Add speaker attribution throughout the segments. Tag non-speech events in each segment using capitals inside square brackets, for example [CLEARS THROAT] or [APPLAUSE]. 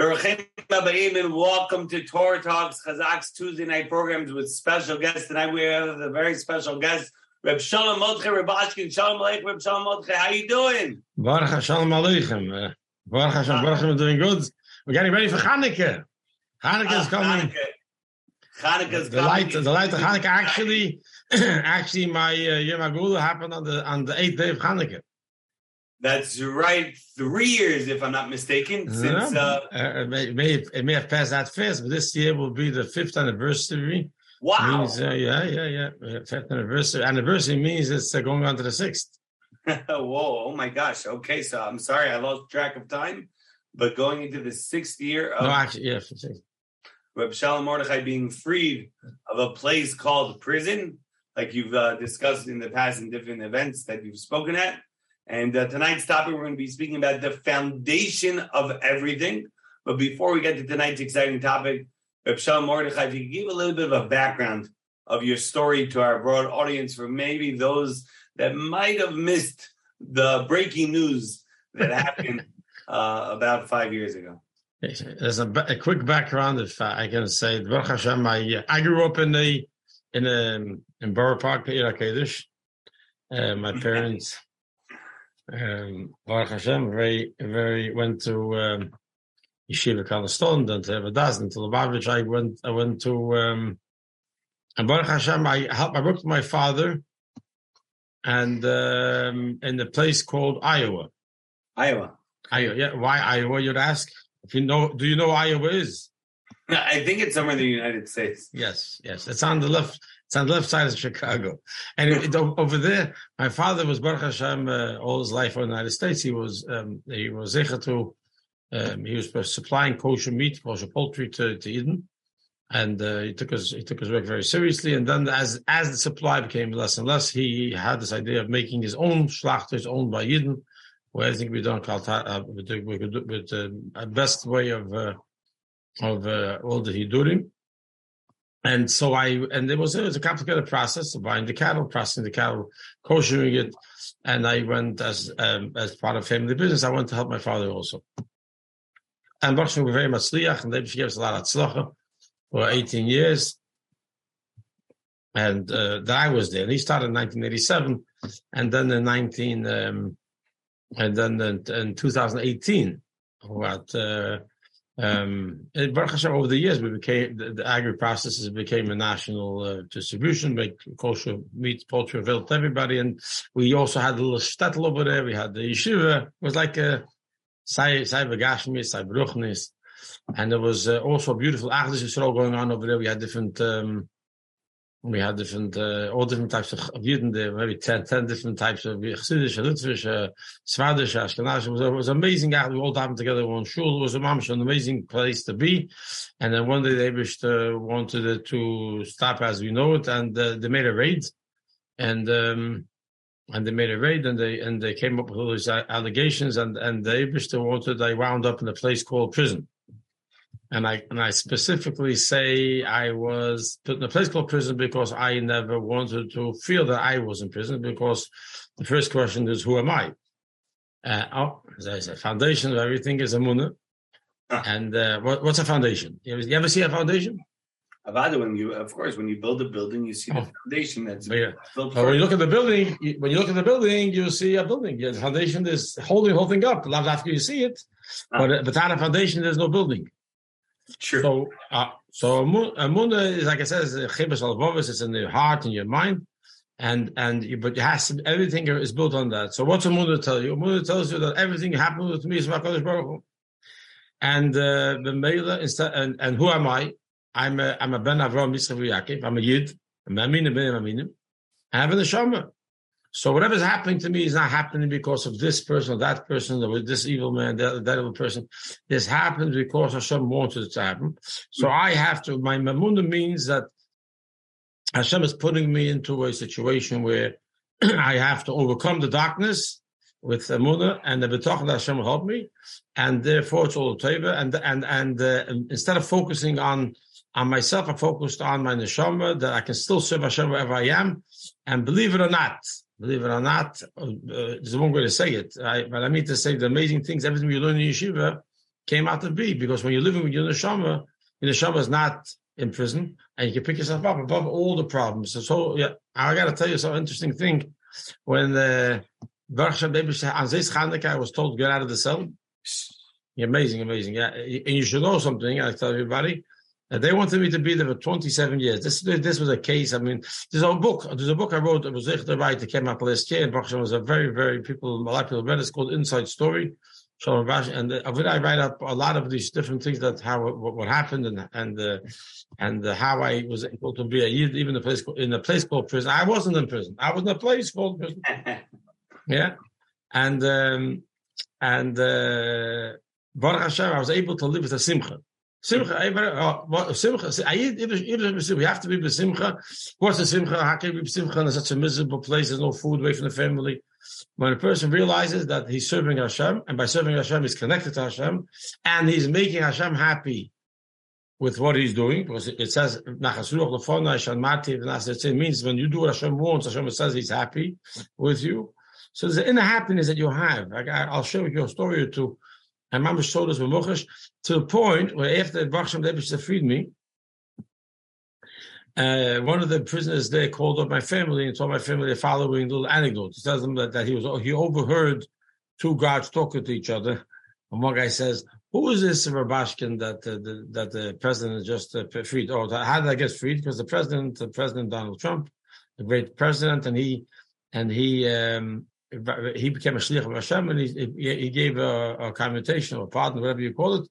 Speaker 1: and welcome to Torah Talks, Chazak's Tuesday night programs with special guests. Tonight we have a very special guest, Reb Shalom Mordechai Rubashkin. Shalom Aleichem, Reb Shalom Mordechai. How are you doing?
Speaker 2: Baruch Shalom Aleichem. Baruch Hashem, Baruch Hashem, doing good. We're getting ready for Hanukkah. Hanukkah is coming.
Speaker 1: Hanukkah is
Speaker 2: the
Speaker 1: coming.
Speaker 2: light, the light of Hanukkah. Actually, [CLEARS THROAT] actually, my uh, Yom Hagula happened on the on the eighth day of Hanukkah.
Speaker 1: That's right. Three years, if I'm not mistaken, since uh,
Speaker 2: Uh, it, may, it may it may have passed that fast, but this year will be the fifth anniversary.
Speaker 1: wow.
Speaker 2: Means, uh, yeah, yeah, yeah. Uh, Fifth anniversary. Anniversary means it's uh, going on to the sixth. [LAUGHS]
Speaker 1: Whoa! Oh my gosh. Okay, so I'm sorry I lost track of time, but going into the sixth year of
Speaker 2: No, actually, yeah.
Speaker 1: Reb Shalom Mordechai being freed of a place called prison, like you've uh, discussed in the past in different events that you've spoken at. And uh, tonight's topic, we're going to be speaking about the foundation of everything. But before we get to tonight's exciting topic, Reb Shalom Mordechai, if you could give a little bit of a background of your story to our broad audience, for maybe those that might have missed the breaking news that happened [LAUGHS] uh, about five years ago.
Speaker 2: There's a, a quick background, if I can say. Baruch Hashem, I, I grew up in the in um in Borough Park, Peir HaKodesh. Uh, my parents, um, Baruch Hashem, very very went to um, Yeshiva Kalaston, then to Evadas, and to Lubavitch. I went I went to um, and Baruch Hashem. I helped. I worked with my father, and um, in a place called Iowa.
Speaker 1: Iowa.
Speaker 2: Iowa, yeah. Why Iowa? You'd ask. If you know, do you know Iowa is? [LAUGHS]
Speaker 1: I think it's somewhere in the United States.
Speaker 2: Yes, yes. It's on the left. It's on the left side of Chicago, and it, it- over there, my father was Baruch Hashem uh, all his life in the United States. He was um, he was to um, he was supplying kosher meat, kosher poultry to, to Eden, and uh, he took his he took his work very seriously. And then as as the supply became less and less, he had this idea of making his own schlachters owned by Eden, where I think we don't call uh, with with, with the best way of uh, of uh, all the hidurim. And so I, and it was, it was a complicated process of buying the cattle, processing the cattle, koshering it. And I went as, um, as part of family business, I went to help my father also. And Baruch Hashem, we're very much liach, and they gave us a lot of tzlacha for 18 years. And, uh, that I was there. And he started in 1987. And then in 19, um, and then in, in 2018, what, uh, um, and Baruch Hashem, over the years, we became the, the Agriprocessors became a national uh, distribution, make kosher meat, poultry available to everybody, and we also had a little shtetl over there. We had the yeshiva. It was like a sai begashmis, sai bruchnis, and there was uh, also a beautiful Achdus Yisrael going on over there. We had different. Um, we had different, uh, all different types of, Yidden there, maybe 10, 10 different types of Chassidish, Litvish, uh, Svadish, Ashkenazi. It was, it was amazing. We all happened together one shul. It was a mamish, an amazing place to be. And then one day they wished, uh, wanted it to stop as we know it, and uh, they made a raid. And um, and they made a raid, and they and they came up with all these allegations, and and they wished wanted. They wound up in a place called prison. And I and I specifically say I was put in a place called prison because I never wanted to feel that I was in prison because the first question is who am I? Uh, oh, as I said, foundation of everything is a munah.
Speaker 1: Ah.
Speaker 2: And uh, what, what's a foundation? You ever, you ever see a foundation?
Speaker 1: Avada, when you, of course, when you build a building, you see the
Speaker 2: Oh.
Speaker 1: foundation that's
Speaker 2: Oh, yeah.
Speaker 1: built
Speaker 2: So when you look at the building, you, when you look at the building, you see a building. Yeah, the foundation is holding the whole thing up. Not after you see it,
Speaker 1: Ah.
Speaker 2: but uh, without a foundation, there's no building.
Speaker 1: Sure.
Speaker 2: So, uh, so Amu- Amuna is like I said, a chibas alvovis. It's in your heart and your mind, and and you, but it has to, everything is built on that. So what's Amuna tell you? Amuna tells you that everything happened with me is my Hakadosh Baruch Hu. And uh, and, and who am I? I'm a I'm a Ben Avram Yitzchak Yaakov. I'm a Yid. I'm a Aminim Ben Aminim. I have a neshama. So whatever's happening to me is not happening because of this person or that person or this evil man, that, that evil person. This happens because Hashem wanted it to happen. So I have to, my mamuna means that Hashem is putting me into a situation where [CLEARS THROAT] I have to overcome the darkness with Amunah and the B'tach that Hashem will help me. And therefore it's all teva. And, and, and, uh, instead of focusing on, on myself, I focused on my neshama that I can still serve Hashem wherever I am. And believe it or not, believe it or not, uh, there's one way to say it. I, but I mean to say the amazing things, everything you learn in yeshiva came out to be because when you're living with your neshama, your neshama is not in prison, and you can pick yourself up above all the problems. So, so yeah, I got to tell you some interesting thing. When the Baruch Hashem Chanukah, I was told to get out of the cell. Amazing, amazing. Yeah, and you should know something. I tell everybody. Uh, they wanted me to be there for 27 years. This this was a case. I mean, there's a book. There's a book I wrote. It was the right that came out last year. And Baruch was a very, very people. A lot of people read it. It's called Inside Story. And uh, I write up a lot of these different things that how what, what happened and and uh, and uh, how I was able to be a even a place in a place called prison. I wasn't in prison. I was in a place called prison. [LAUGHS] yeah, and um, and uh, Baruch Hashem, I was able to live with a simcha. Simcha, uh, simcha. You have to be besimcha. What's a simcha? How can you be besimcha in such a miserable place? There's no food away from the family. When a person realizes that he's serving Hashem, and by serving Hashem, he's connected to Hashem, and he's making Hashem happy with what he's doing, because it says, it means when you do what Hashem wants, Hashem says he's happy with you. So there's an inner happiness that you have. I'll share with you a story or two and Mama showed us Memuchash to the point where after Bachsham Lebish freed me, uh, one of the prisoners there called up my family and told my family the following little anecdote. He tells them that, that he was he overheard two guards talking to each other. And one guy says, "Who is this Rubashkin that uh, the, that the president just uh, freed? Oh, how did I get freed? Because the president, the President Donald Trump, the great president, and he and he um, he became a shlich of Hashem, and he, he gave a, a commutation or a pardon, whatever you call it,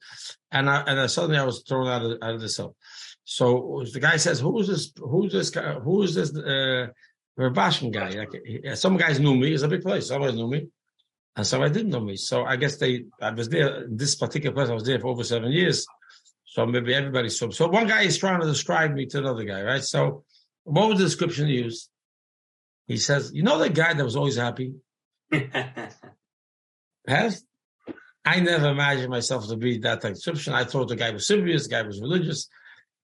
Speaker 2: and I, and I, suddenly I was thrown out of, out of the cell. So the guy says, "Who's this? Who's this guy? Who's this uh, Rubashkin guy?" Like, some guys knew me. It's a big place. Some guys knew me, and some guys didn't know me. So I guess they. I was there. This particular place, I was there for over seven years. So maybe everybody saw. So one guy is trying to describe me to another guy, right? So what was the description he used? He says, "You know the guy that was always happy." [LAUGHS] Has I never imagined myself to be that exception. I thought the guy was serious, the guy was religious.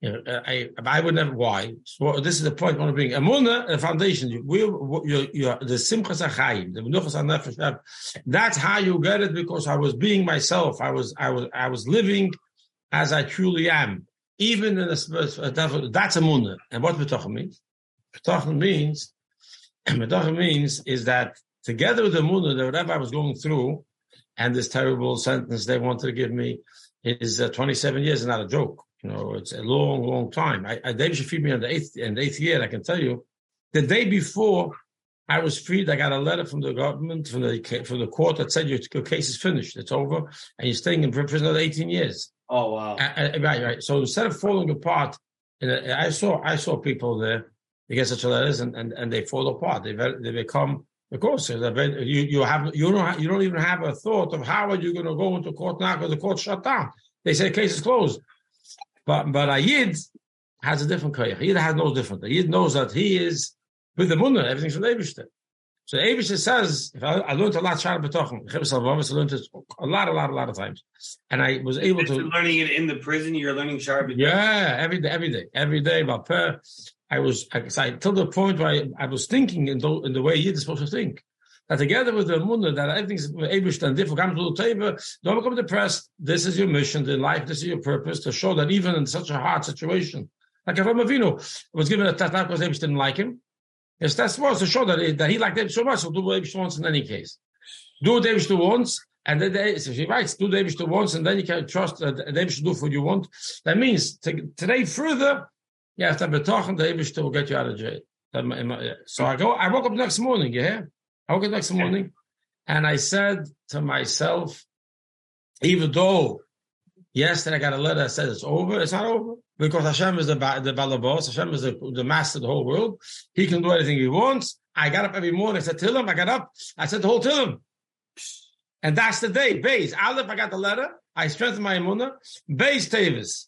Speaker 2: You know, uh, I I would never. Why? So this is the point I want to bring. Amuna, the foundation. You, the simchas achayim, the menuchas nefesh. That's how you get it because I was being myself. I was I was I was living as I truly am. Even in the that's amuna. And what betachim means? Betachim means. [CLEARS THROAT] Betachim means is that together with the Muna, that whatever I was going through, and this terrible sentence they wanted to give me is uh, 27 years is not a joke. You know, it's a long, long time. I, I David should feed me on the eighth, in the eighth year. I can tell you, the day before I was freed, I got a letter from the government, from the from the court that said your, your case is finished, it's over, and you're staying in prison another 18 years.
Speaker 1: Oh wow!
Speaker 2: right, right. So instead of falling apart, I saw I saw people there. They get such letters and, and, and they fall apart. They they become of course, you you have you don't you don't even have a thought of how are you going to go into court now because the court shut down. They say case is closed. But but a yid has a different koyach. Yid has no different. A yid knows that he is with the munna. Everything's from Eibushter. So Eibushter says, if I, I learned a lot Shara B'tochen. I learned it a lot, a lot, a lot of times, and I was able to
Speaker 1: learning it in the prison. You're learning Shara
Speaker 2: Yeah, every day, every day, every day. But per I was I, I till the point where I, I was thinking in the, in the way Yid is supposed to think. That together with the Munna, that everything's to and different, come to the table, don't become depressed. This is your mission in life, this is your purpose, to show that even in such a hard situation, like Avram Avinu was given a tatnak because Abish didn't like him. His test was to show that he, that he liked Abish so much, so do what Abish wants in any case. Do what Abish wants, and then they, so he writes, do the Abish wants, and then you can trust that Abish do what you want. That means to, today further, you have to be talking the Abish will get you out of jail. So I go, I woke up next morning, you hear? I woke up next morning and I said to myself, even though yesterday I got a letter that says it's over, it's not over. Because Hashem is the, the Balabos, Hashem is the, the master of the whole world. He can do anything he wants. I got up every morning, I said, him. I got up, I said the whole him. And that's the day. Base. Aleph, I got the letter. I strengthened my imunah. Base Tavis.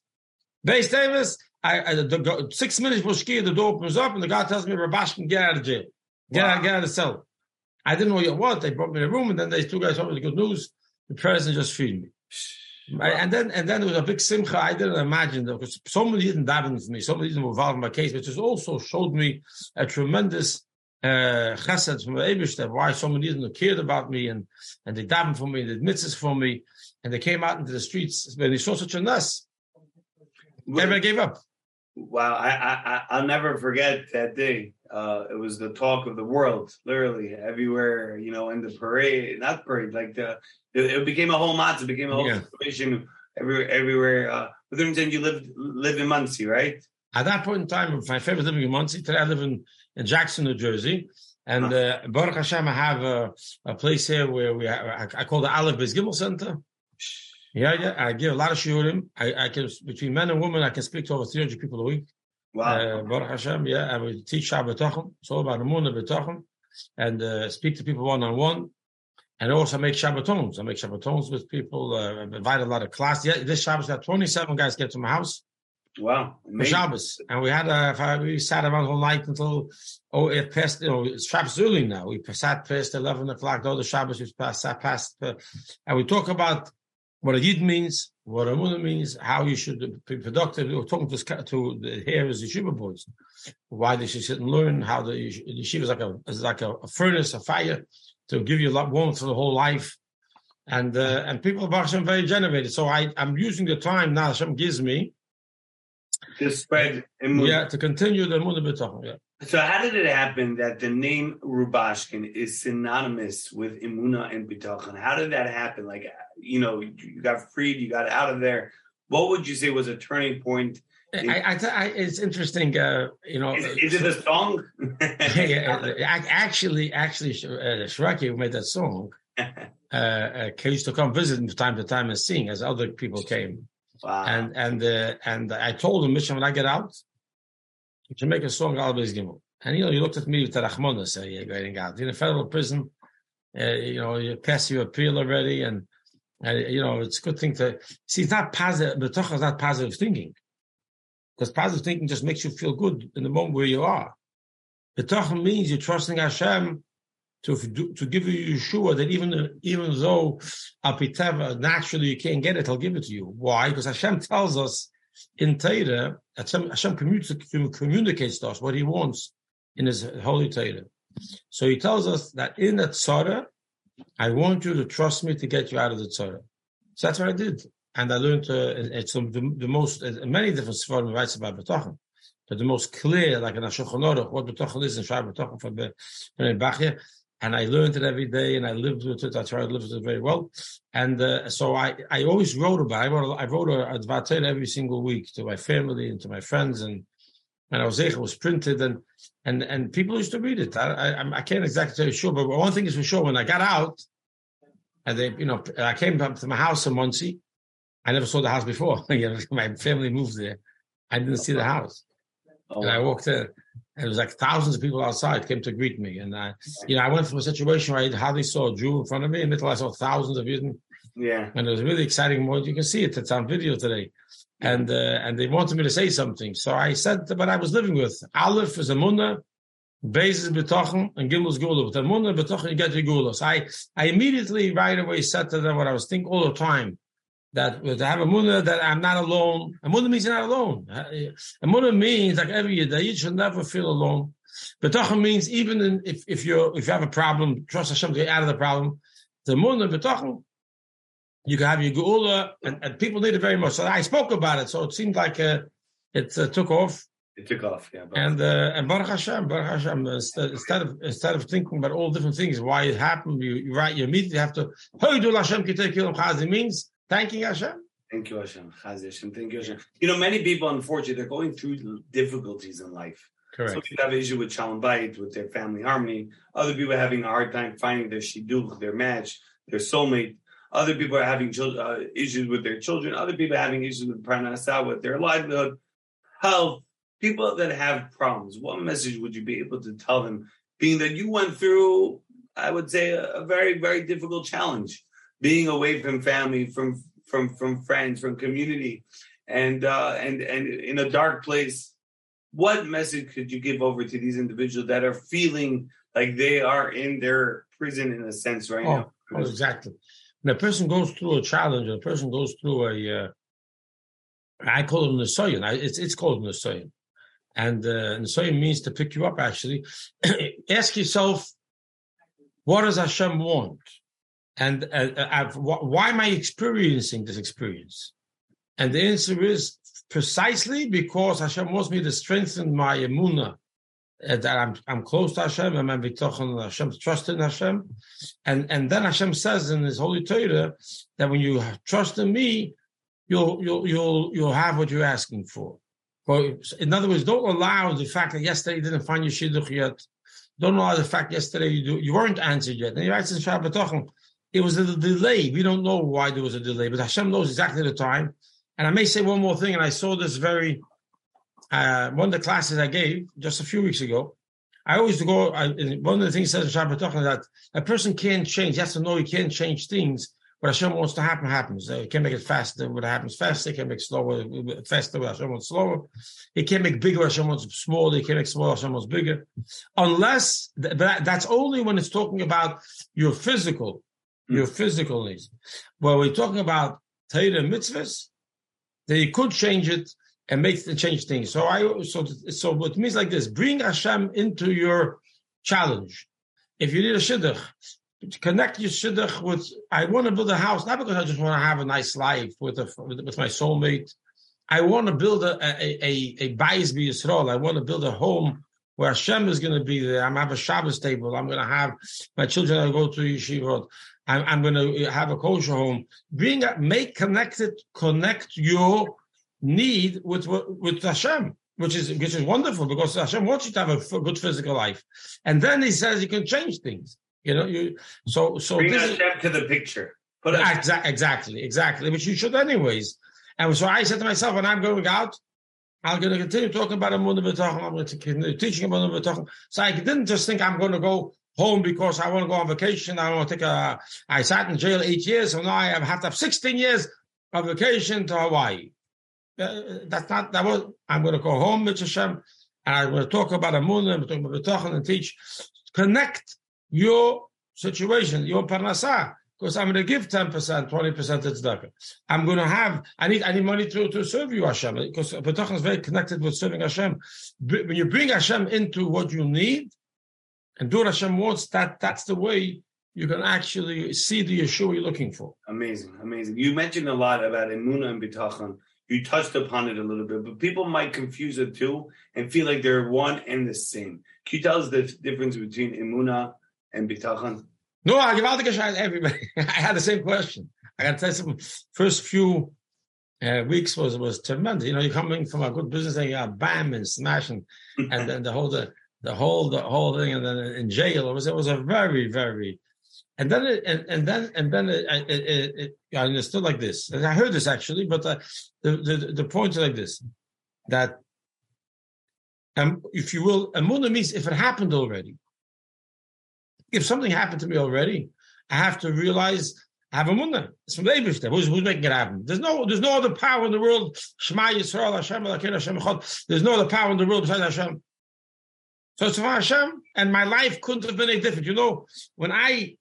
Speaker 2: Base Tavis, I, I the, six minutes before the door opens up, and the guy tells me, Rubashkin, get out of jail. Get wow. out, get out of the cell. I didn't know what. They brought me in a room, and then these two guys told me the good news. The president just freed me. Wow. And then and then there was a big simcha. I didn't imagine that because somebody didn't daven for me. Somebody didn't involve in my case, which has also showed me a tremendous uh, chesed from the Eibishter, why somebody didn't cared about me and and they davened for me, they did mitzvahs for me, and they came out into the streets when they saw such a mess. Everybody gave up.
Speaker 1: Wow, I, I I'll never forget that day. Uh, it was the talk of the world, literally everywhere. You know, in the parade, not parade, like the it, it became a whole matzah, it became a whole
Speaker 2: Yeah.
Speaker 1: situation everywhere. Everywhere. Uh, but then you lived live in Monsey, right?
Speaker 2: At that point in time, my favorite living in Monsey. Today I live in, in Jackson, New Jersey. And uh, Baruch Hashem, I have a, a place here where we I, I call the Aleph Bez Gimel Center. Yeah, yeah. I give a lot of shiurim. I, I can between men and women, I can speak to over 300 people a week.
Speaker 1: Wow.
Speaker 2: Uh, Baruch Hashem, yeah. I will teach B'tochen. It's all about Amunah. And uh, speak to people one on one. And also make Shabbatons. I make Shabbatons with people. Uh, I invite a lot of class. Yeah, this Shabbos got 27 guys get to my house
Speaker 1: wow.
Speaker 2: for
Speaker 1: Amazing.
Speaker 2: Shabbos, and we had a we sat around all night until oh it passed. You know, it's Shabbos early now. We sat past eleven o'clock. all The other Shabbos we passed sat past, uh, and we talk about what a yid means, what a munah means, how you should be productive. We were talking to to the here is the yeshiva boys, why they should sit and learn how the the yeshiva is like a is like a, a furnace, a fire to give you a lot warmth for the whole life. And uh, and people of Hashem very generated. So I I'm using the time now Hashem gives me
Speaker 1: To spread Emunah.
Speaker 2: yeah, to continue the B'tochen. Yeah.
Speaker 1: So how did it happen that the name Rubashkin is synonymous with Imuna and Bitachon? How did that happen? Like, you know, you got freed, you got out of there. What would you say was a turning point?
Speaker 2: I, I, I, it's interesting, uh, you know.
Speaker 1: Is, is it a song? [LAUGHS]
Speaker 2: yeah, uh, ac- actually, actually, uh, Shraki, who made that song, [LAUGHS] uh, uh, used to come visit from time to time and sing as other people came.
Speaker 1: wow.
Speaker 2: And and uh, and I told him, Misha, when I get out, you should make a song, Always Gimel. And you know, he looked at me with the Rachmona, say, you're getting out. In a federal prison, uh, you know, you pass your appeal already, and, and you know, it's a good thing to see. It's not positive, but is not positive thinking, because positive thinking just makes you feel good in the moment where you are. Betochen means you're trusting Hashem to to give you Yeshua that even even though apiteva uh, naturally you can't get it, He'll give it to you. Why? Because Hashem tells us in Torah, Hashem, Hashem communicates, communicates to us what He wants in His holy Torah. So He tells us that in the Tzara, I want you to trust me to get you out of the Torah. So that's what I did, and I learned uh, it's the, the most uh, many different Sfarim writes about Betochen. But the most clear, like in Ashulchan Aruch, what Betochen is in Shai Betochen from Ben Bachya, and I learned it every day, and I lived with it. I tried to live with it very well, and uh, so I, I always wrote about. It. I wrote a, a every single week to my family and to my friends, and and I was there. It was printed, and and and people used to read it. I I, I can't exactly tell you sure, but one thing is for sure: when I got out, and they, you know, I came up to my house in Monsey. I never saw the house before. [LAUGHS] you know, my family moved there. I didn't see the oh, house.
Speaker 1: Oh,
Speaker 2: And I walked in, and it was like thousands of people outside came to greet me. And I, you know, I went from a situation where I hardly saw a Jew in front of me, and little I saw thousands of Yidden,
Speaker 1: yeah.
Speaker 2: and it was a really exciting moment. You can see it; it's on video today. And uh, and they wanted me to say something, so I said what I was living with. Aleph is a munna, Beis is betochen, and Gimel is gula. With the munna betochen, you get your gula. So I I immediately right away said to them what I was thinking all the time. That to have a munna that I'm not alone. A munna means you're not alone. A munna means like every day you should never feel alone. Betochen means even in, if if you if you have a problem, trust Hashem to get out of the problem. The munna betochen, you can have your geula, and, and people need it very much. So I spoke about it, so it seemed like uh, it uh, took off.
Speaker 1: It took off. Yeah. But
Speaker 2: And uh, and Baruch Hashem, Baruch Hashem, uh, instead, of instead of thinking about all different things, why it happened, you, you right, you immediately have to Hoidul Hashem Kitekilim Chazi means thanking Hashem.
Speaker 1: Thank you, Hashem. Chaz Hashem. Thank you, Hashem. You know, many people, unfortunately, they're going through difficulties in life. Correct. Some people have issue with shalom bayit, with their family harmony. Other people are having a hard time finding their shidduch, their match, their soulmate. Other people are having chil- uh, issues with their children. Other people are having issues with parnasah, with their livelihood, health. People that have problems. What message would you be able to tell them, being that you went through, I would say, a, a very, very difficult challenge, being away from family, from from from friends, from community, and uh, and and in a dark place what message could you give over to these individuals that are feeling like they are in their prison in a sense right
Speaker 2: Oh,
Speaker 1: now?
Speaker 2: oh, exactly. When a person goes through a challenge, a person goes through a, uh, I call it an Nisoyan. It's it's called an Nisoyan. And uh, means to pick you up, actually. [CLEARS THROAT] Ask yourself, what does Hashem want? And uh, uh, why am I experiencing this experience? And the answer is precisely because Hashem wants me to strengthen my emunah, uh, that I'm I'm close to Hashem, I'm bitochen Hashem, trust in Hashem, and and then Hashem says in His holy Torah that when you trust in me, you'll you'll you'll you'll have what you're asking for. In other words, don't allow the fact that yesterday you didn't find your shidduch yet. Don't allow the fact yesterday you do, you weren't answered yet. And he writes in Shabbat it was a delay. We don't know why there was a delay, but Hashem knows exactly the time. And I may say one more thing, and I saw this very uh, one of the classes I gave just a few weeks ago. I always go. I, one of the things says in Shabbat that a person can't change. He has to know he can't change things. What Hashem wants to happen happens. Uh, he can make it faster. What happens faster, he can make slower faster. What Hashem wants slower. He can make bigger. Hashem wants smaller. He can make smaller. Hashem wants bigger. Unless, but that's only when it's talking about your physical, your hmm. physical needs. When we're talking about Torah mitzvahs, then you could change it and make the change things. So I so so what means like this: bring Hashem into your challenge. If you need a shidduch, connect your shidduch with. I want to build a house not because I just want to have a nice life with a with, my soulmate. I want to build a a a, a bayis b'Yisrael. I want to build a home where Hashem is going to be there. I'm going to have a Shabbos table. I'm going to have my children I go to yeshivot. I'm, I'm going to have a kosher home. Bring, make connected, connect your need with with Hashem, which is which is wonderful because Hashem wants you to have a good physical life, and then He says you can change things. You know, you so so
Speaker 1: bring Hashem is, to the picture.
Speaker 2: Put exactly, exactly, exactly, which you should anyways. And so I said to myself, when I'm going out, I'm going to continue talking about Amunah B'Tachon. I'm going to continue teaching Amunah B'Tachon. So I didn't just think I'm going to go home because I want to go on vacation. I want to take a. I sat in jail eight years, so now I have to have 16 years of vacation to Hawaii. Uh, that's not that was. I'm going to go home, Mitzvah Hashem, and I'm going to talk about Amunah, I'm talk about B'Tachon, and teach. Connect your situation, your parnasah, because I'm going to give 10%, 20% to tzedakah. I'm going to have, I need, I need money to, to serve you, Hashem, because B'Tachon is very connected with serving Hashem. When you bring Hashem into what you need, and do what Hashem wants, that, that's the way you can actually see the Yeshua you're looking for.
Speaker 1: Amazing, amazing. You mentioned a lot about Emunah and B'Tachon you touched upon it a little bit, but people might confuse the two and feel like they're one and the same. Can you tell us the difference between imuna and bitachon?
Speaker 2: No, I give out the everybody. [LAUGHS] I had the same question. I got to tell you some first few uh, weeks was was tremendous. You know, you're coming from a good business and you got bam and smashing, and then the whole the, the whole the whole thing, and then in jail. It was it was a very very and then it, and, and then and then it, it, I understood like this. And I heard this actually, but uh, the, the the point is like this: that um, if you will, amuna means if it happened already. If something happened to me already, I have to realize I have a munna. It's from the Abishter. Who's, who's making it happen? There's no, there's no other power in the world. Shema Yisrael, Hashem, Hashem, Echad. There's no other power in the world besides Hashem. So it's for Hashem, and my life couldn't have been any different. You know, when I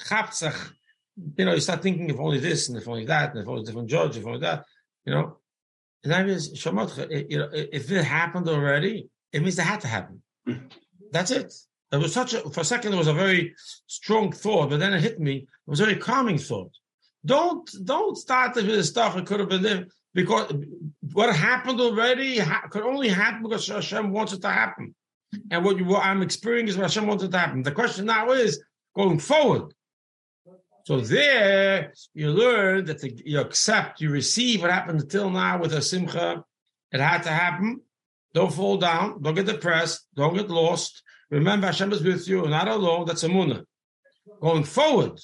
Speaker 2: chapzach, you know, you start thinking if only this and if only that and if only different judge, if only that, you know. And that is shamot. Eh, eh, you know, eh, if it happened already, it means it had to happen. Mm-hmm. That's it. It was such a for a second. It was a very strong thought, but then it hit me. It was a very calming thought. Don't don't start with the stuff it could have been there because what happened already ha- could only happen because Hashem wants it to happen. And what, you, what I'm experiencing is what Hashem wants it to happen. The question now is going forward. So there you learn that the, you accept, you receive what happened until now with a simcha. It had to happen. Don't fall down. Don't get depressed. Don't get lost. Remember, Hashem is with you. Not alone. That's a munah. Going forward,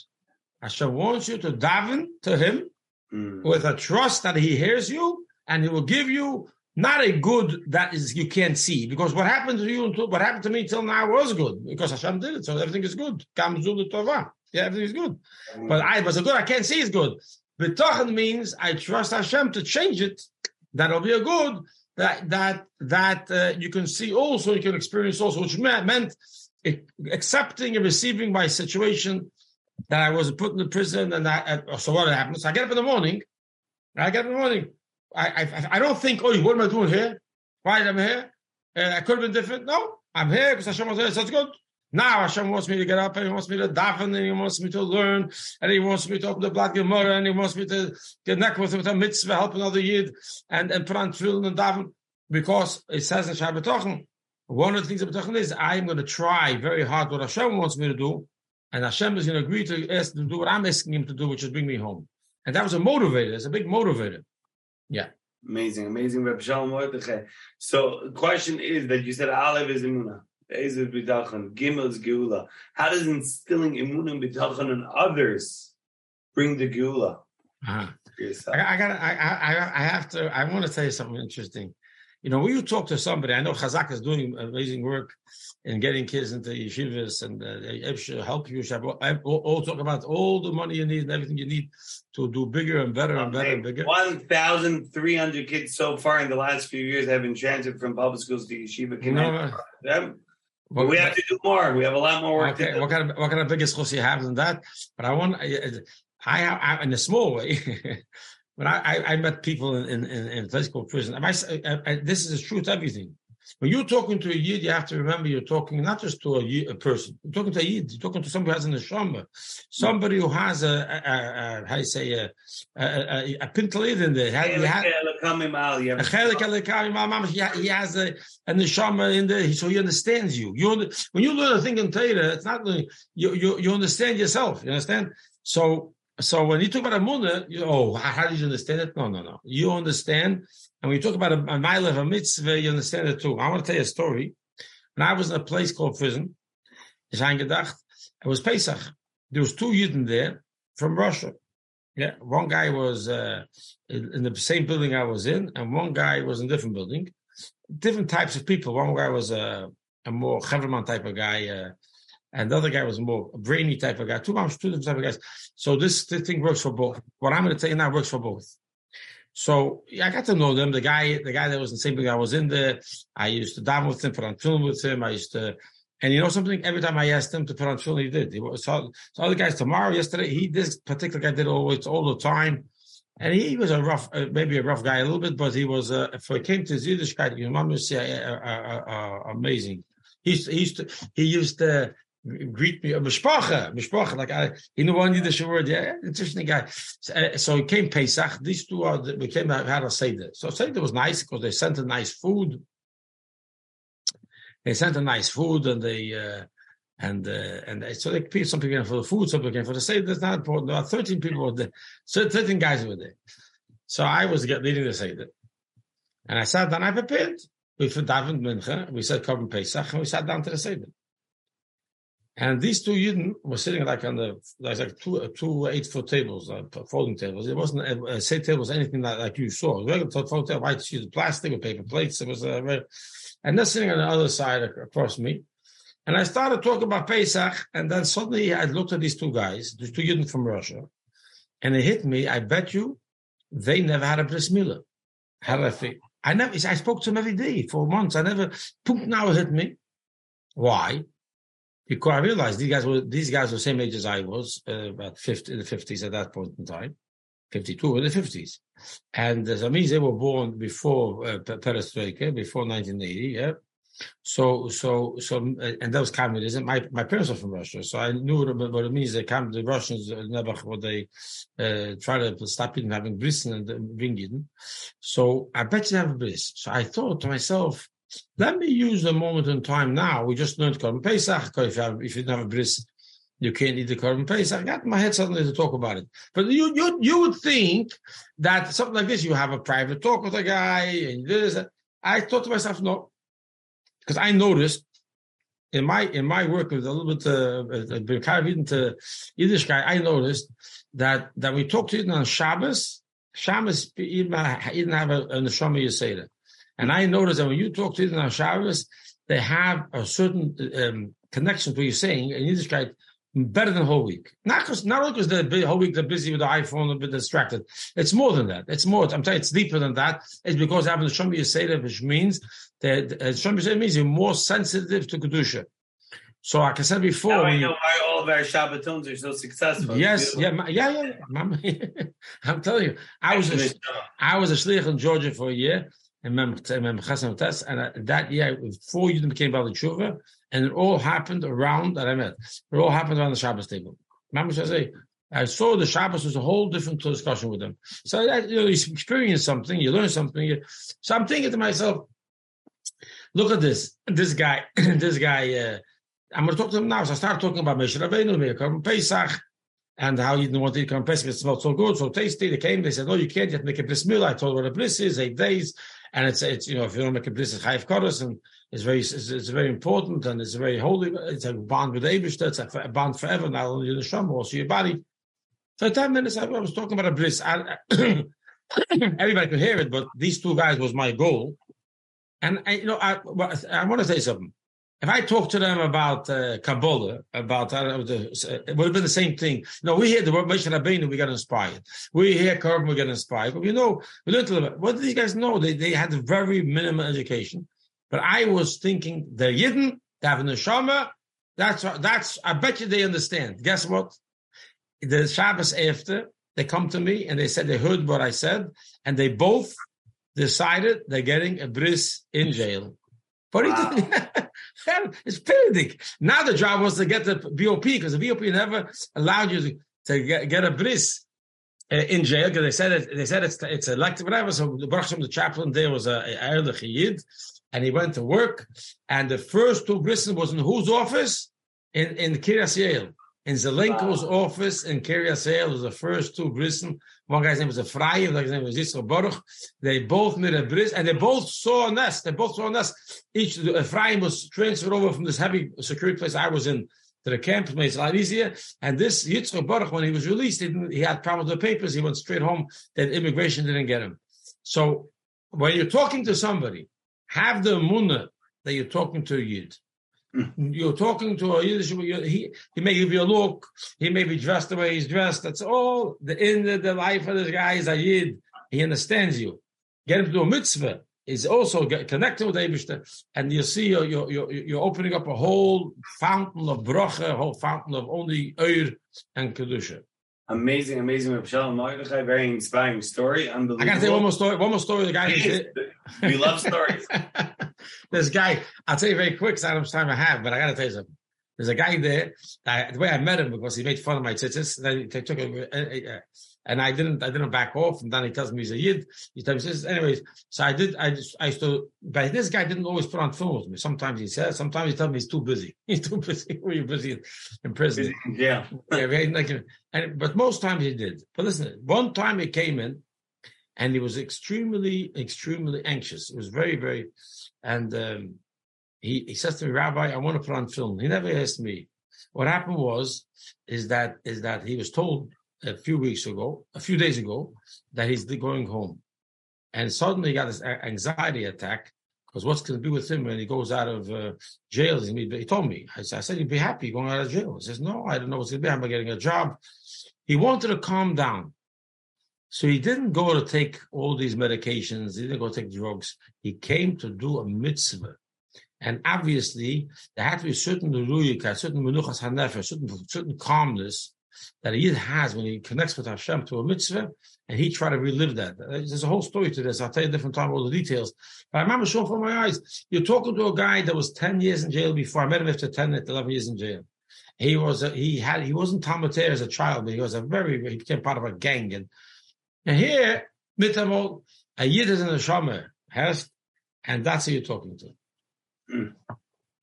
Speaker 2: Hashem wants you to daven to Him mm. with a trust that He hears you and He will give you not a good that is you can't see because what happened to you until what happened to me till now was good because Hashem did it, so everything is good. Yeah, everything is good. But I was a good, I can't see it's good. B'tochen means I trust Hashem to change it. That'll be a good that that that uh, you can see also, you can experience also, which meant, meant accepting and receiving my situation that I was put in the prison and that. Uh, so what happens? So I get up in the morning. I get up in the morning. I I, I don't think, oh, what am I doing here? Why am I here? Uh, I could have been different. No, I'm here because Hashem was there. So it's good. Now Hashem wants me to get up and He wants me to daven and He wants me to learn and He wants me to open the Black Gemara and He wants me to connect with, with a mitzvah, help another yid and, and put on tefillin and daven because it says in Shabbat one of the things of B'tachon is I'm going to try very hard what Hashem wants me to do and Hashem is going to agree to ask to do what I'm asking Him to do, which is bring me home. And that was a motivator. It's a big motivator. Yeah.
Speaker 1: Amazing, amazing, Shalom So question is that you said Aleph is Emunah. Ezer b'dachon, Gimel is Geula. How does instilling Emunah b'dachon on others bring the Geula?
Speaker 2: Uh-huh. I, I got. I, I. I have to. I want to tell you something interesting. You know, when you talk to somebody, I know Chazak is doing amazing work in getting kids into yeshivas and uh, help you. I all talk about all the money you need and everything you need to do bigger and better and better and bigger.
Speaker 1: 1,300 kids so far in the last few years have been transferred from public schools to yeshiva. Can no, I, but we have to do more. We have a lot more work okay.
Speaker 2: What kind of what kind of biggest schools you have than that? But I want I, I, I in a small way. [LAUGHS] But I, I, I, met people in, in, in called prison. I, I, this is the truth everything. When you're talking to a yid, you have to remember you're talking not just to a, yid, a person. You're talking to a yid. You're talking to somebody who has an neshama, somebody who has a, a, a, a how you say a a, a, a pintalid in there. He, has, he has a, a neshama in there, so he understands you. You when you learn a thing in Torah, it's not you, you you understand yourself. You understand? So so when you talk about Amunah, you, oh, how, did you understand it? No, no, no. You understand. And when you talk about a, a mile of a mitzvah, you understand it too. I want to tell you a story. When I was in a place called prison, it was Pesach. There was two Yidden there from Russia. Yeah, one guy was uh, in the same building I was in, and one guy was in a different building. Different types of people. One guy was a, a more Heverman type of guy, uh, and the other guy was more a brainy type of guy. Two moms, two different type of guys. So this, this thing works for both. What I'm going to tell you now works for both. So yeah, I got to know them. The guy, the guy that was in the same thing I was in there. I used to down with him, put on film with him. I used to, and you know something. Every time I asked him to put on film, he did. He was, so, so other guys tomorrow, yesterday, he this particular guy did always all the time. And he was a rough, uh, maybe a rough guy a little bit, but he was. Uh, if it came to Yiddishkeit, you know, say, uh, uh, uh, amazing. He used, to, he used to, he used to greet me, a mishpacha, mishpacha, like I, you know one Yiddish word, yeah, interesting guy. So, uh, so it came Pesach, these two are, we came out, had a Seder. So Seder was nice because they sent a nice food. They sent a nice food and they, uh, and, uh, and so they paid some people for the food, some people came for the Seder. That's not important. There are 13 people were there. So 13 guys were there. So I was leading the Seder. And I sat down, I prepared. We for David Mincha, we said Korban Pesach, and we sat down to the Seder. And these two Yidden were sitting like on the like, like two two eight foot tables, uh, folding tables. It wasn't a, a set tables anything like, like you saw. Regular folding table, white sheet of plastic with paper plates. It was a uh, and they're sitting on the other side across me. And I started talking about Pesach, and then suddenly I looked at these two guys, these two Yidden from Russia, and it hit me. I bet you they never had a bris milah. How did I feel? I never. I spoke to them every day for months. I never. Punk now hit me. Why? Because I realized these guys were these guys were the same age as I was, uh, about 50, in the fifties at that point in time, fifty two in the fifties, and uh, that means they were born before uh, Perestroika, before nineteen eighty. Yeah, so so so, uh, and that was communism. My my parents are from Russia, so I knew what it means. They come, the Russians uh, never what they uh, try to stop eating having bris and bring So I bet you have a bris. So I thought to myself let me use the moment in time now. We just learned Korban Pesach. If you, have, if you don't have a bris, you can't eat the Korban Pesach. I got my head suddenly to talk about it. But you, you, you would think that something like this, you have a private talk with a guy and this. I thought to myself, no, because I noticed in my in my work with a little bit uh, kind of into Yiddish guy, I noticed that that we talked to him on Shabbos. Shabbos even have a, a neshama Yisera. And I noticed that when you talk to them on Shabbos, they have a certain um, connection to what you're saying, and you describe better than the whole week. Not because not only because the whole week they're busy with the iPhone, a bit distracted. It's more than that. It's more. I'm telling you, it's deeper than that. It's because having the Shombi Yisera, which means that uh, Shombi Yisera means you're more sensitive to kedusha. So like I said before,
Speaker 1: now I know why all of our Shabbatons are so successful.
Speaker 2: Yes, yeah, yeah, yeah. [LAUGHS] I'm telling you, I was a, I was a shliach in Georgia for a year, and uh, that year, four Yidden became Bali Tshuva, and it all happened around that I met. It all happened around the Shabbos table. I saw the Shabbos was a whole different discussion with them. So that, you know, you experience something, you learn something. You, so I'm thinking to myself, look at this, this guy, [CLEARS THROAT] this guy. Uh, I'm going to talk to him now. So I start talking about Moshe Rabbeinu, Pesach, and how you didn't want to eat Korban Pesach. It smelled so good, so tasty. They came, they said, no, you can't. To make a bris milah. I told what a bris is, eight days. And it's, it's you know, if you don't make a bris, it's chayv koros, and it's very, it's, it's, very important, and it's very holy. It's a bond with Eibishter. It's a bond forever, not only your neshama, also your body. For 10 minutes, I was talking about a bris. [COUGHS] everybody could hear it, but these two guys was my goal. And I, you know, I, I want to say something. If I talk to them about uh, Kabbalah, about uh, the, it would have been the same thing. No, we hear the word Moshe Rabbeinu, we got inspired. We hear Korban, we get inspired. But you know, we learned a little bit. What do these guys know? They they had very minimal education. But I was thinking they're Yidden, they have a neshama. That's that's. I bet you they understand. Guess what? The Shabbos after they come to me and they said they heard what I said, and they both decided they're getting a bris in jail. But wow. he didn't. it's periodic. Now the job was to get the BOP because the BOP never allowed you to, to get, get a bris uh, in jail because they said it, they said it's it's elected whatever. So the Baruch the chaplain there was a, Ehrlich Yid, and he went to work. And the first two brises was in whose office? In in Kiryas Joel. In Zelenko's wow. office in Kiryas Joel was the first two brisen one guy's name was Ephraim, the other guy's name was Yisrael Baruch. They both made a bris, and they both saw a nest. They both saw a nest. Each Ephraim was transferred over from this heavy security place I was in to the camp. It made it a lot easier. And this Yitzchak Baruch, when he was released, he, he had problems with the papers. He went straight home. That immigration didn't get him. So when you're talking to somebody, have the munah that you're talking to a yid. Mm. You're talking to a Yiddish, he, he may give you a look, he may be dressed the way he's dressed. That's all. The in the, the life of this guy is a Yid. He understands you. Get him to a mitzvah is also connected with Abishter, and you see you're, you're, you're, opening up a whole fountain of bracha, a whole fountain of only Ur and Kedusha.
Speaker 1: Amazing, amazing, Very inspiring story. Unbelievable. I
Speaker 2: gotta say one more story. One more story. The guy.
Speaker 1: we love stories. [LAUGHS]
Speaker 2: this guy, I'll tell you very quick, so how much time I have, but I gotta tell you something. There's a guy there. I, the way I met him because he made fun of my tzitzis. Then they took a, and I didn't, I didn't back off. And then he tells me he's a yid. He tells me, says, anyways. So I did, I just, I used to, but this guy didn't always put on film with me. Sometimes he says, sometimes he tells me he's too busy. [LAUGHS] He's too busy. [LAUGHS] Were you busy in prison? [LAUGHS]
Speaker 1: Yeah.
Speaker 2: yeah. Like, and, but most times he did. But listen, one time he came in, and he was extremely, extremely anxious. It was very, very, and um, he he says to me, Rabbi, I want to put on film. He never asked me. What happened was, is that is that he was told a few weeks ago, a few days ago, that he's going home. And suddenly he got this anxiety attack because what's going to be with him when he goes out of uh, jail? He told me, I said, I said, you'd be happy going out of jail. He says, no, I don't know what's going to be. I'm getting a job. He wanted to calm down. So he didn't go to take all these medications. He didn't go take drugs. He came to do a mitzvah. And obviously, there had to be a certain ruyika, certain menuchas hanefesh, certain, certain calmness that a yid has when he connects with Hashem to a mitzvah, and he try to relive that. There's a whole story to this. I'll tell you a different time all the details. But I remember showing from my eyes, you're talking to a guy that was 10 years in jail before. I met him after 10, 11 years in jail. He was a, he had he wasn't Talmud as a child, but he was a very he became part of a gang. And, and here, mitamol, a yid is in the shomer, has, and that's who you're talking to.
Speaker 1: Mm.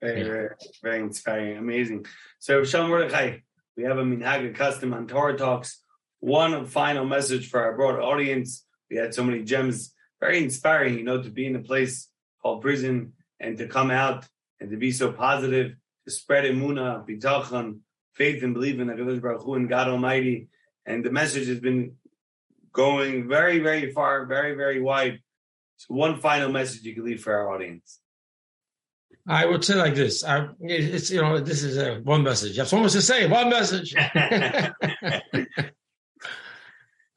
Speaker 1: Very, yeah. very, very inspiring, amazing. So Shalom Mordechai, we have a minhag custom on Torah Talks. One final message for our broad audience. We had so many gems, very inspiring, you know, to be in a place called prison and to come out and to be so positive, to spread emuna, bitachon, faith and belief in HaKadosh Baruch Hu and God Almighty. And the message has been going very, very far, very, very wide. So one final message you can leave for our audience.
Speaker 2: I would say like this. I, it's you know this is a one message. You have so much to say. One message. [LAUGHS] [LAUGHS]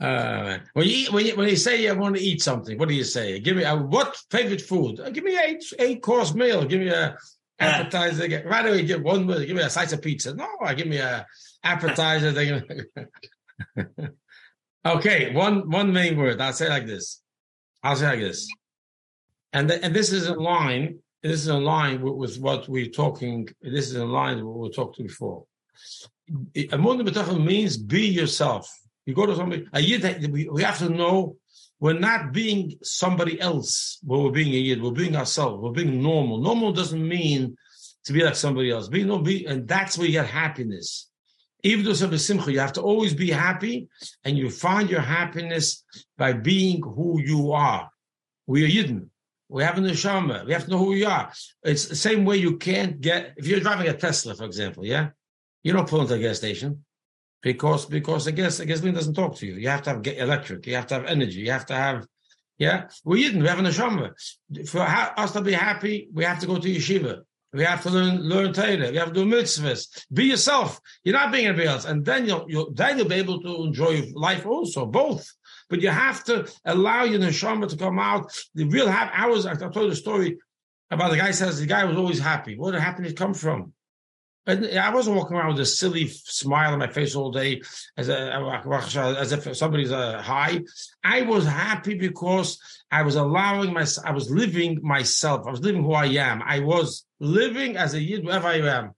Speaker 2: uh, when you eat, when you, when you say you want to eat something, what do you say? Give me a, what favorite food? Uh, give me eight eight course meal. Give me a appetizer. Right away, give one. Word, give me a slice of pizza. No, I give me a appetizer. [LAUGHS] okay, one one main word. I'll say like this. I'll say like this. And, the, and this is in line, this is in line with, with, what we're talking, this is in line with what we talked before. Amun means be yourself. You go to somebody, a yid, we have to know we're not being somebody else when we're being a yid. We're being ourselves. We're being normal. Normal doesn't mean to be like somebody else. Be no be, and that's where you get happiness. Even though something simcha, you have to always be happy, and you find your happiness by being who you are. We are Yidden. We have a neshama. We have to know who we are. It's the same way you can't get if you're driving a Tesla, for example. Yeah, you don't pull into a gas station because because the gas the gasoline doesn't talk to you. You have to have electric. You have to have energy. You have to have yeah. We Yidden. We have a neshama. For us to be happy, we have to go to yeshiva. We have to learn learn Torah. We have to do mitzvahs. Be yourself. You're not being anybody else, and then you'll, you'll then you'll be able to enjoy life also, both. But you have to allow your neshama to come out. The real happy. Was I told the story about the guy says the guy was always happy. Where did happiness come from? And I wasn't walking around with a silly smile on my face all day as a, as if somebody's a high. I was happy because I was allowing myself, I was living myself. I was living who I am. I was living as a yid, whoever I am.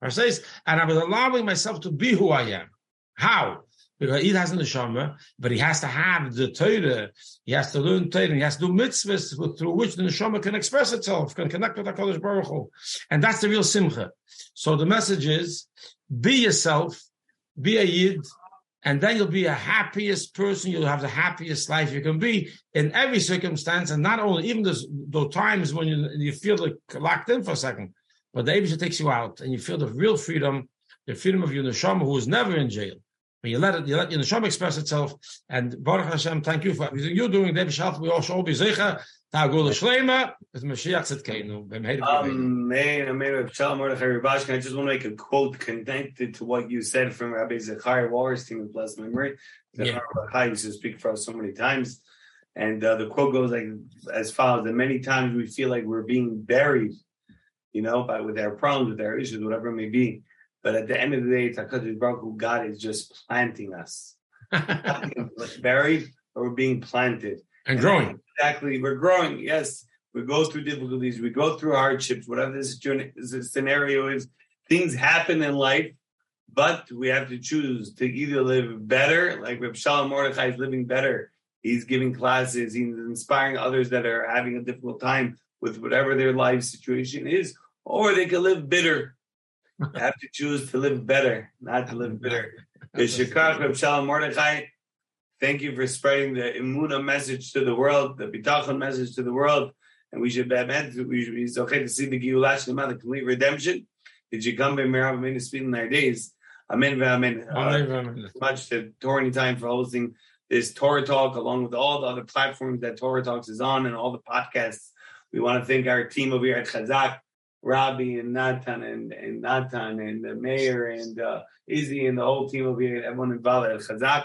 Speaker 2: I says, and I was allowing myself to be who I am. How? Because he has the neshama, but he has to have the Torah. He has to learn Torah. He has to do mitzvahs through which the neshama can express itself, can connect with Hakadosh Baruch Hu, and that's the real simcha. So the message is: be yourself, be a yid, and then you'll be a happiest person. You'll have the happiest life you can be in every circumstance, and not only even those, those times when you you feel like locked in for a second, but the Eibishter takes you out, and you feel the real freedom, the freedom of your neshama, who is never in jail. You let it, you let your neshama express itself. And Baruch Hashem, thank you for everything you're doing. David Shalf, we all should all be zecher. Ta'agul Shlema, with Mashiach.
Speaker 1: Amen. Amen. Shalom Mordechai Rubashkin. I just want to make a quote connected to what you said from Rabbi Zechariah Wallerstein of blessed memory. Zechariah yeah. used to speak for us so many times. And uh, the quote goes like as follows: that many times we feel like we're being buried, you know, by with our problems, with our issues, whatever it may be. But at the end of the day, it's HaKadosh Baruch Hu, God is just planting us. [LAUGHS] buried, or we're being planted.
Speaker 2: And, and growing.
Speaker 1: Exactly. We're growing, yes. We go through difficulties, we go through hardships, whatever this, this scenario is. Things happen in life, but we have to choose to either live better, like Reb Shalom Mordechai is living better. He's giving classes, he's inspiring others that are having a difficult time with whatever their life situation is, or they can live bitter [LAUGHS] have to choose to live better, not to live bitter. [LAUGHS] Shalom Mordechai, thank you for spreading the Emunah message to the world, the Bitachon message to the world. And we should be we should be okay to see the Giulash the complete redemption. Did you come by Merav Amen speed in our days? Amen, amen. Uh, much to Torah time for hosting this Torah talk, along with all the other platforms that Torah Talks is on and all the podcasts. We want to thank our team over here at Chazak Robbie and Natan and, and Natan and the mayor and uh, Izzy and the whole team over here, everyone involved at Chazak.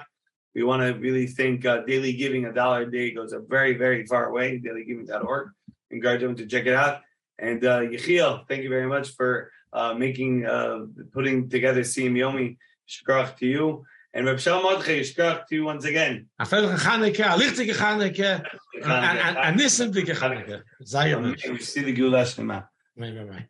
Speaker 1: We want to really thank uh, Daily Giving, a dollar a day goes a very, very far away, dailygiving.org. Encourage them to check it out. And uh, Yechiel, thank you very much for uh, making, uh, putting together Siyum Yomi. Shkrach to you. And Reb Shalom Mordechai, Shkrach to you once again.
Speaker 2: A veilige Chaneke, a lichtige Chaneke, a nissendige Chaneke. Zij
Speaker 1: We see the Gula Shema.
Speaker 2: 没有没有没。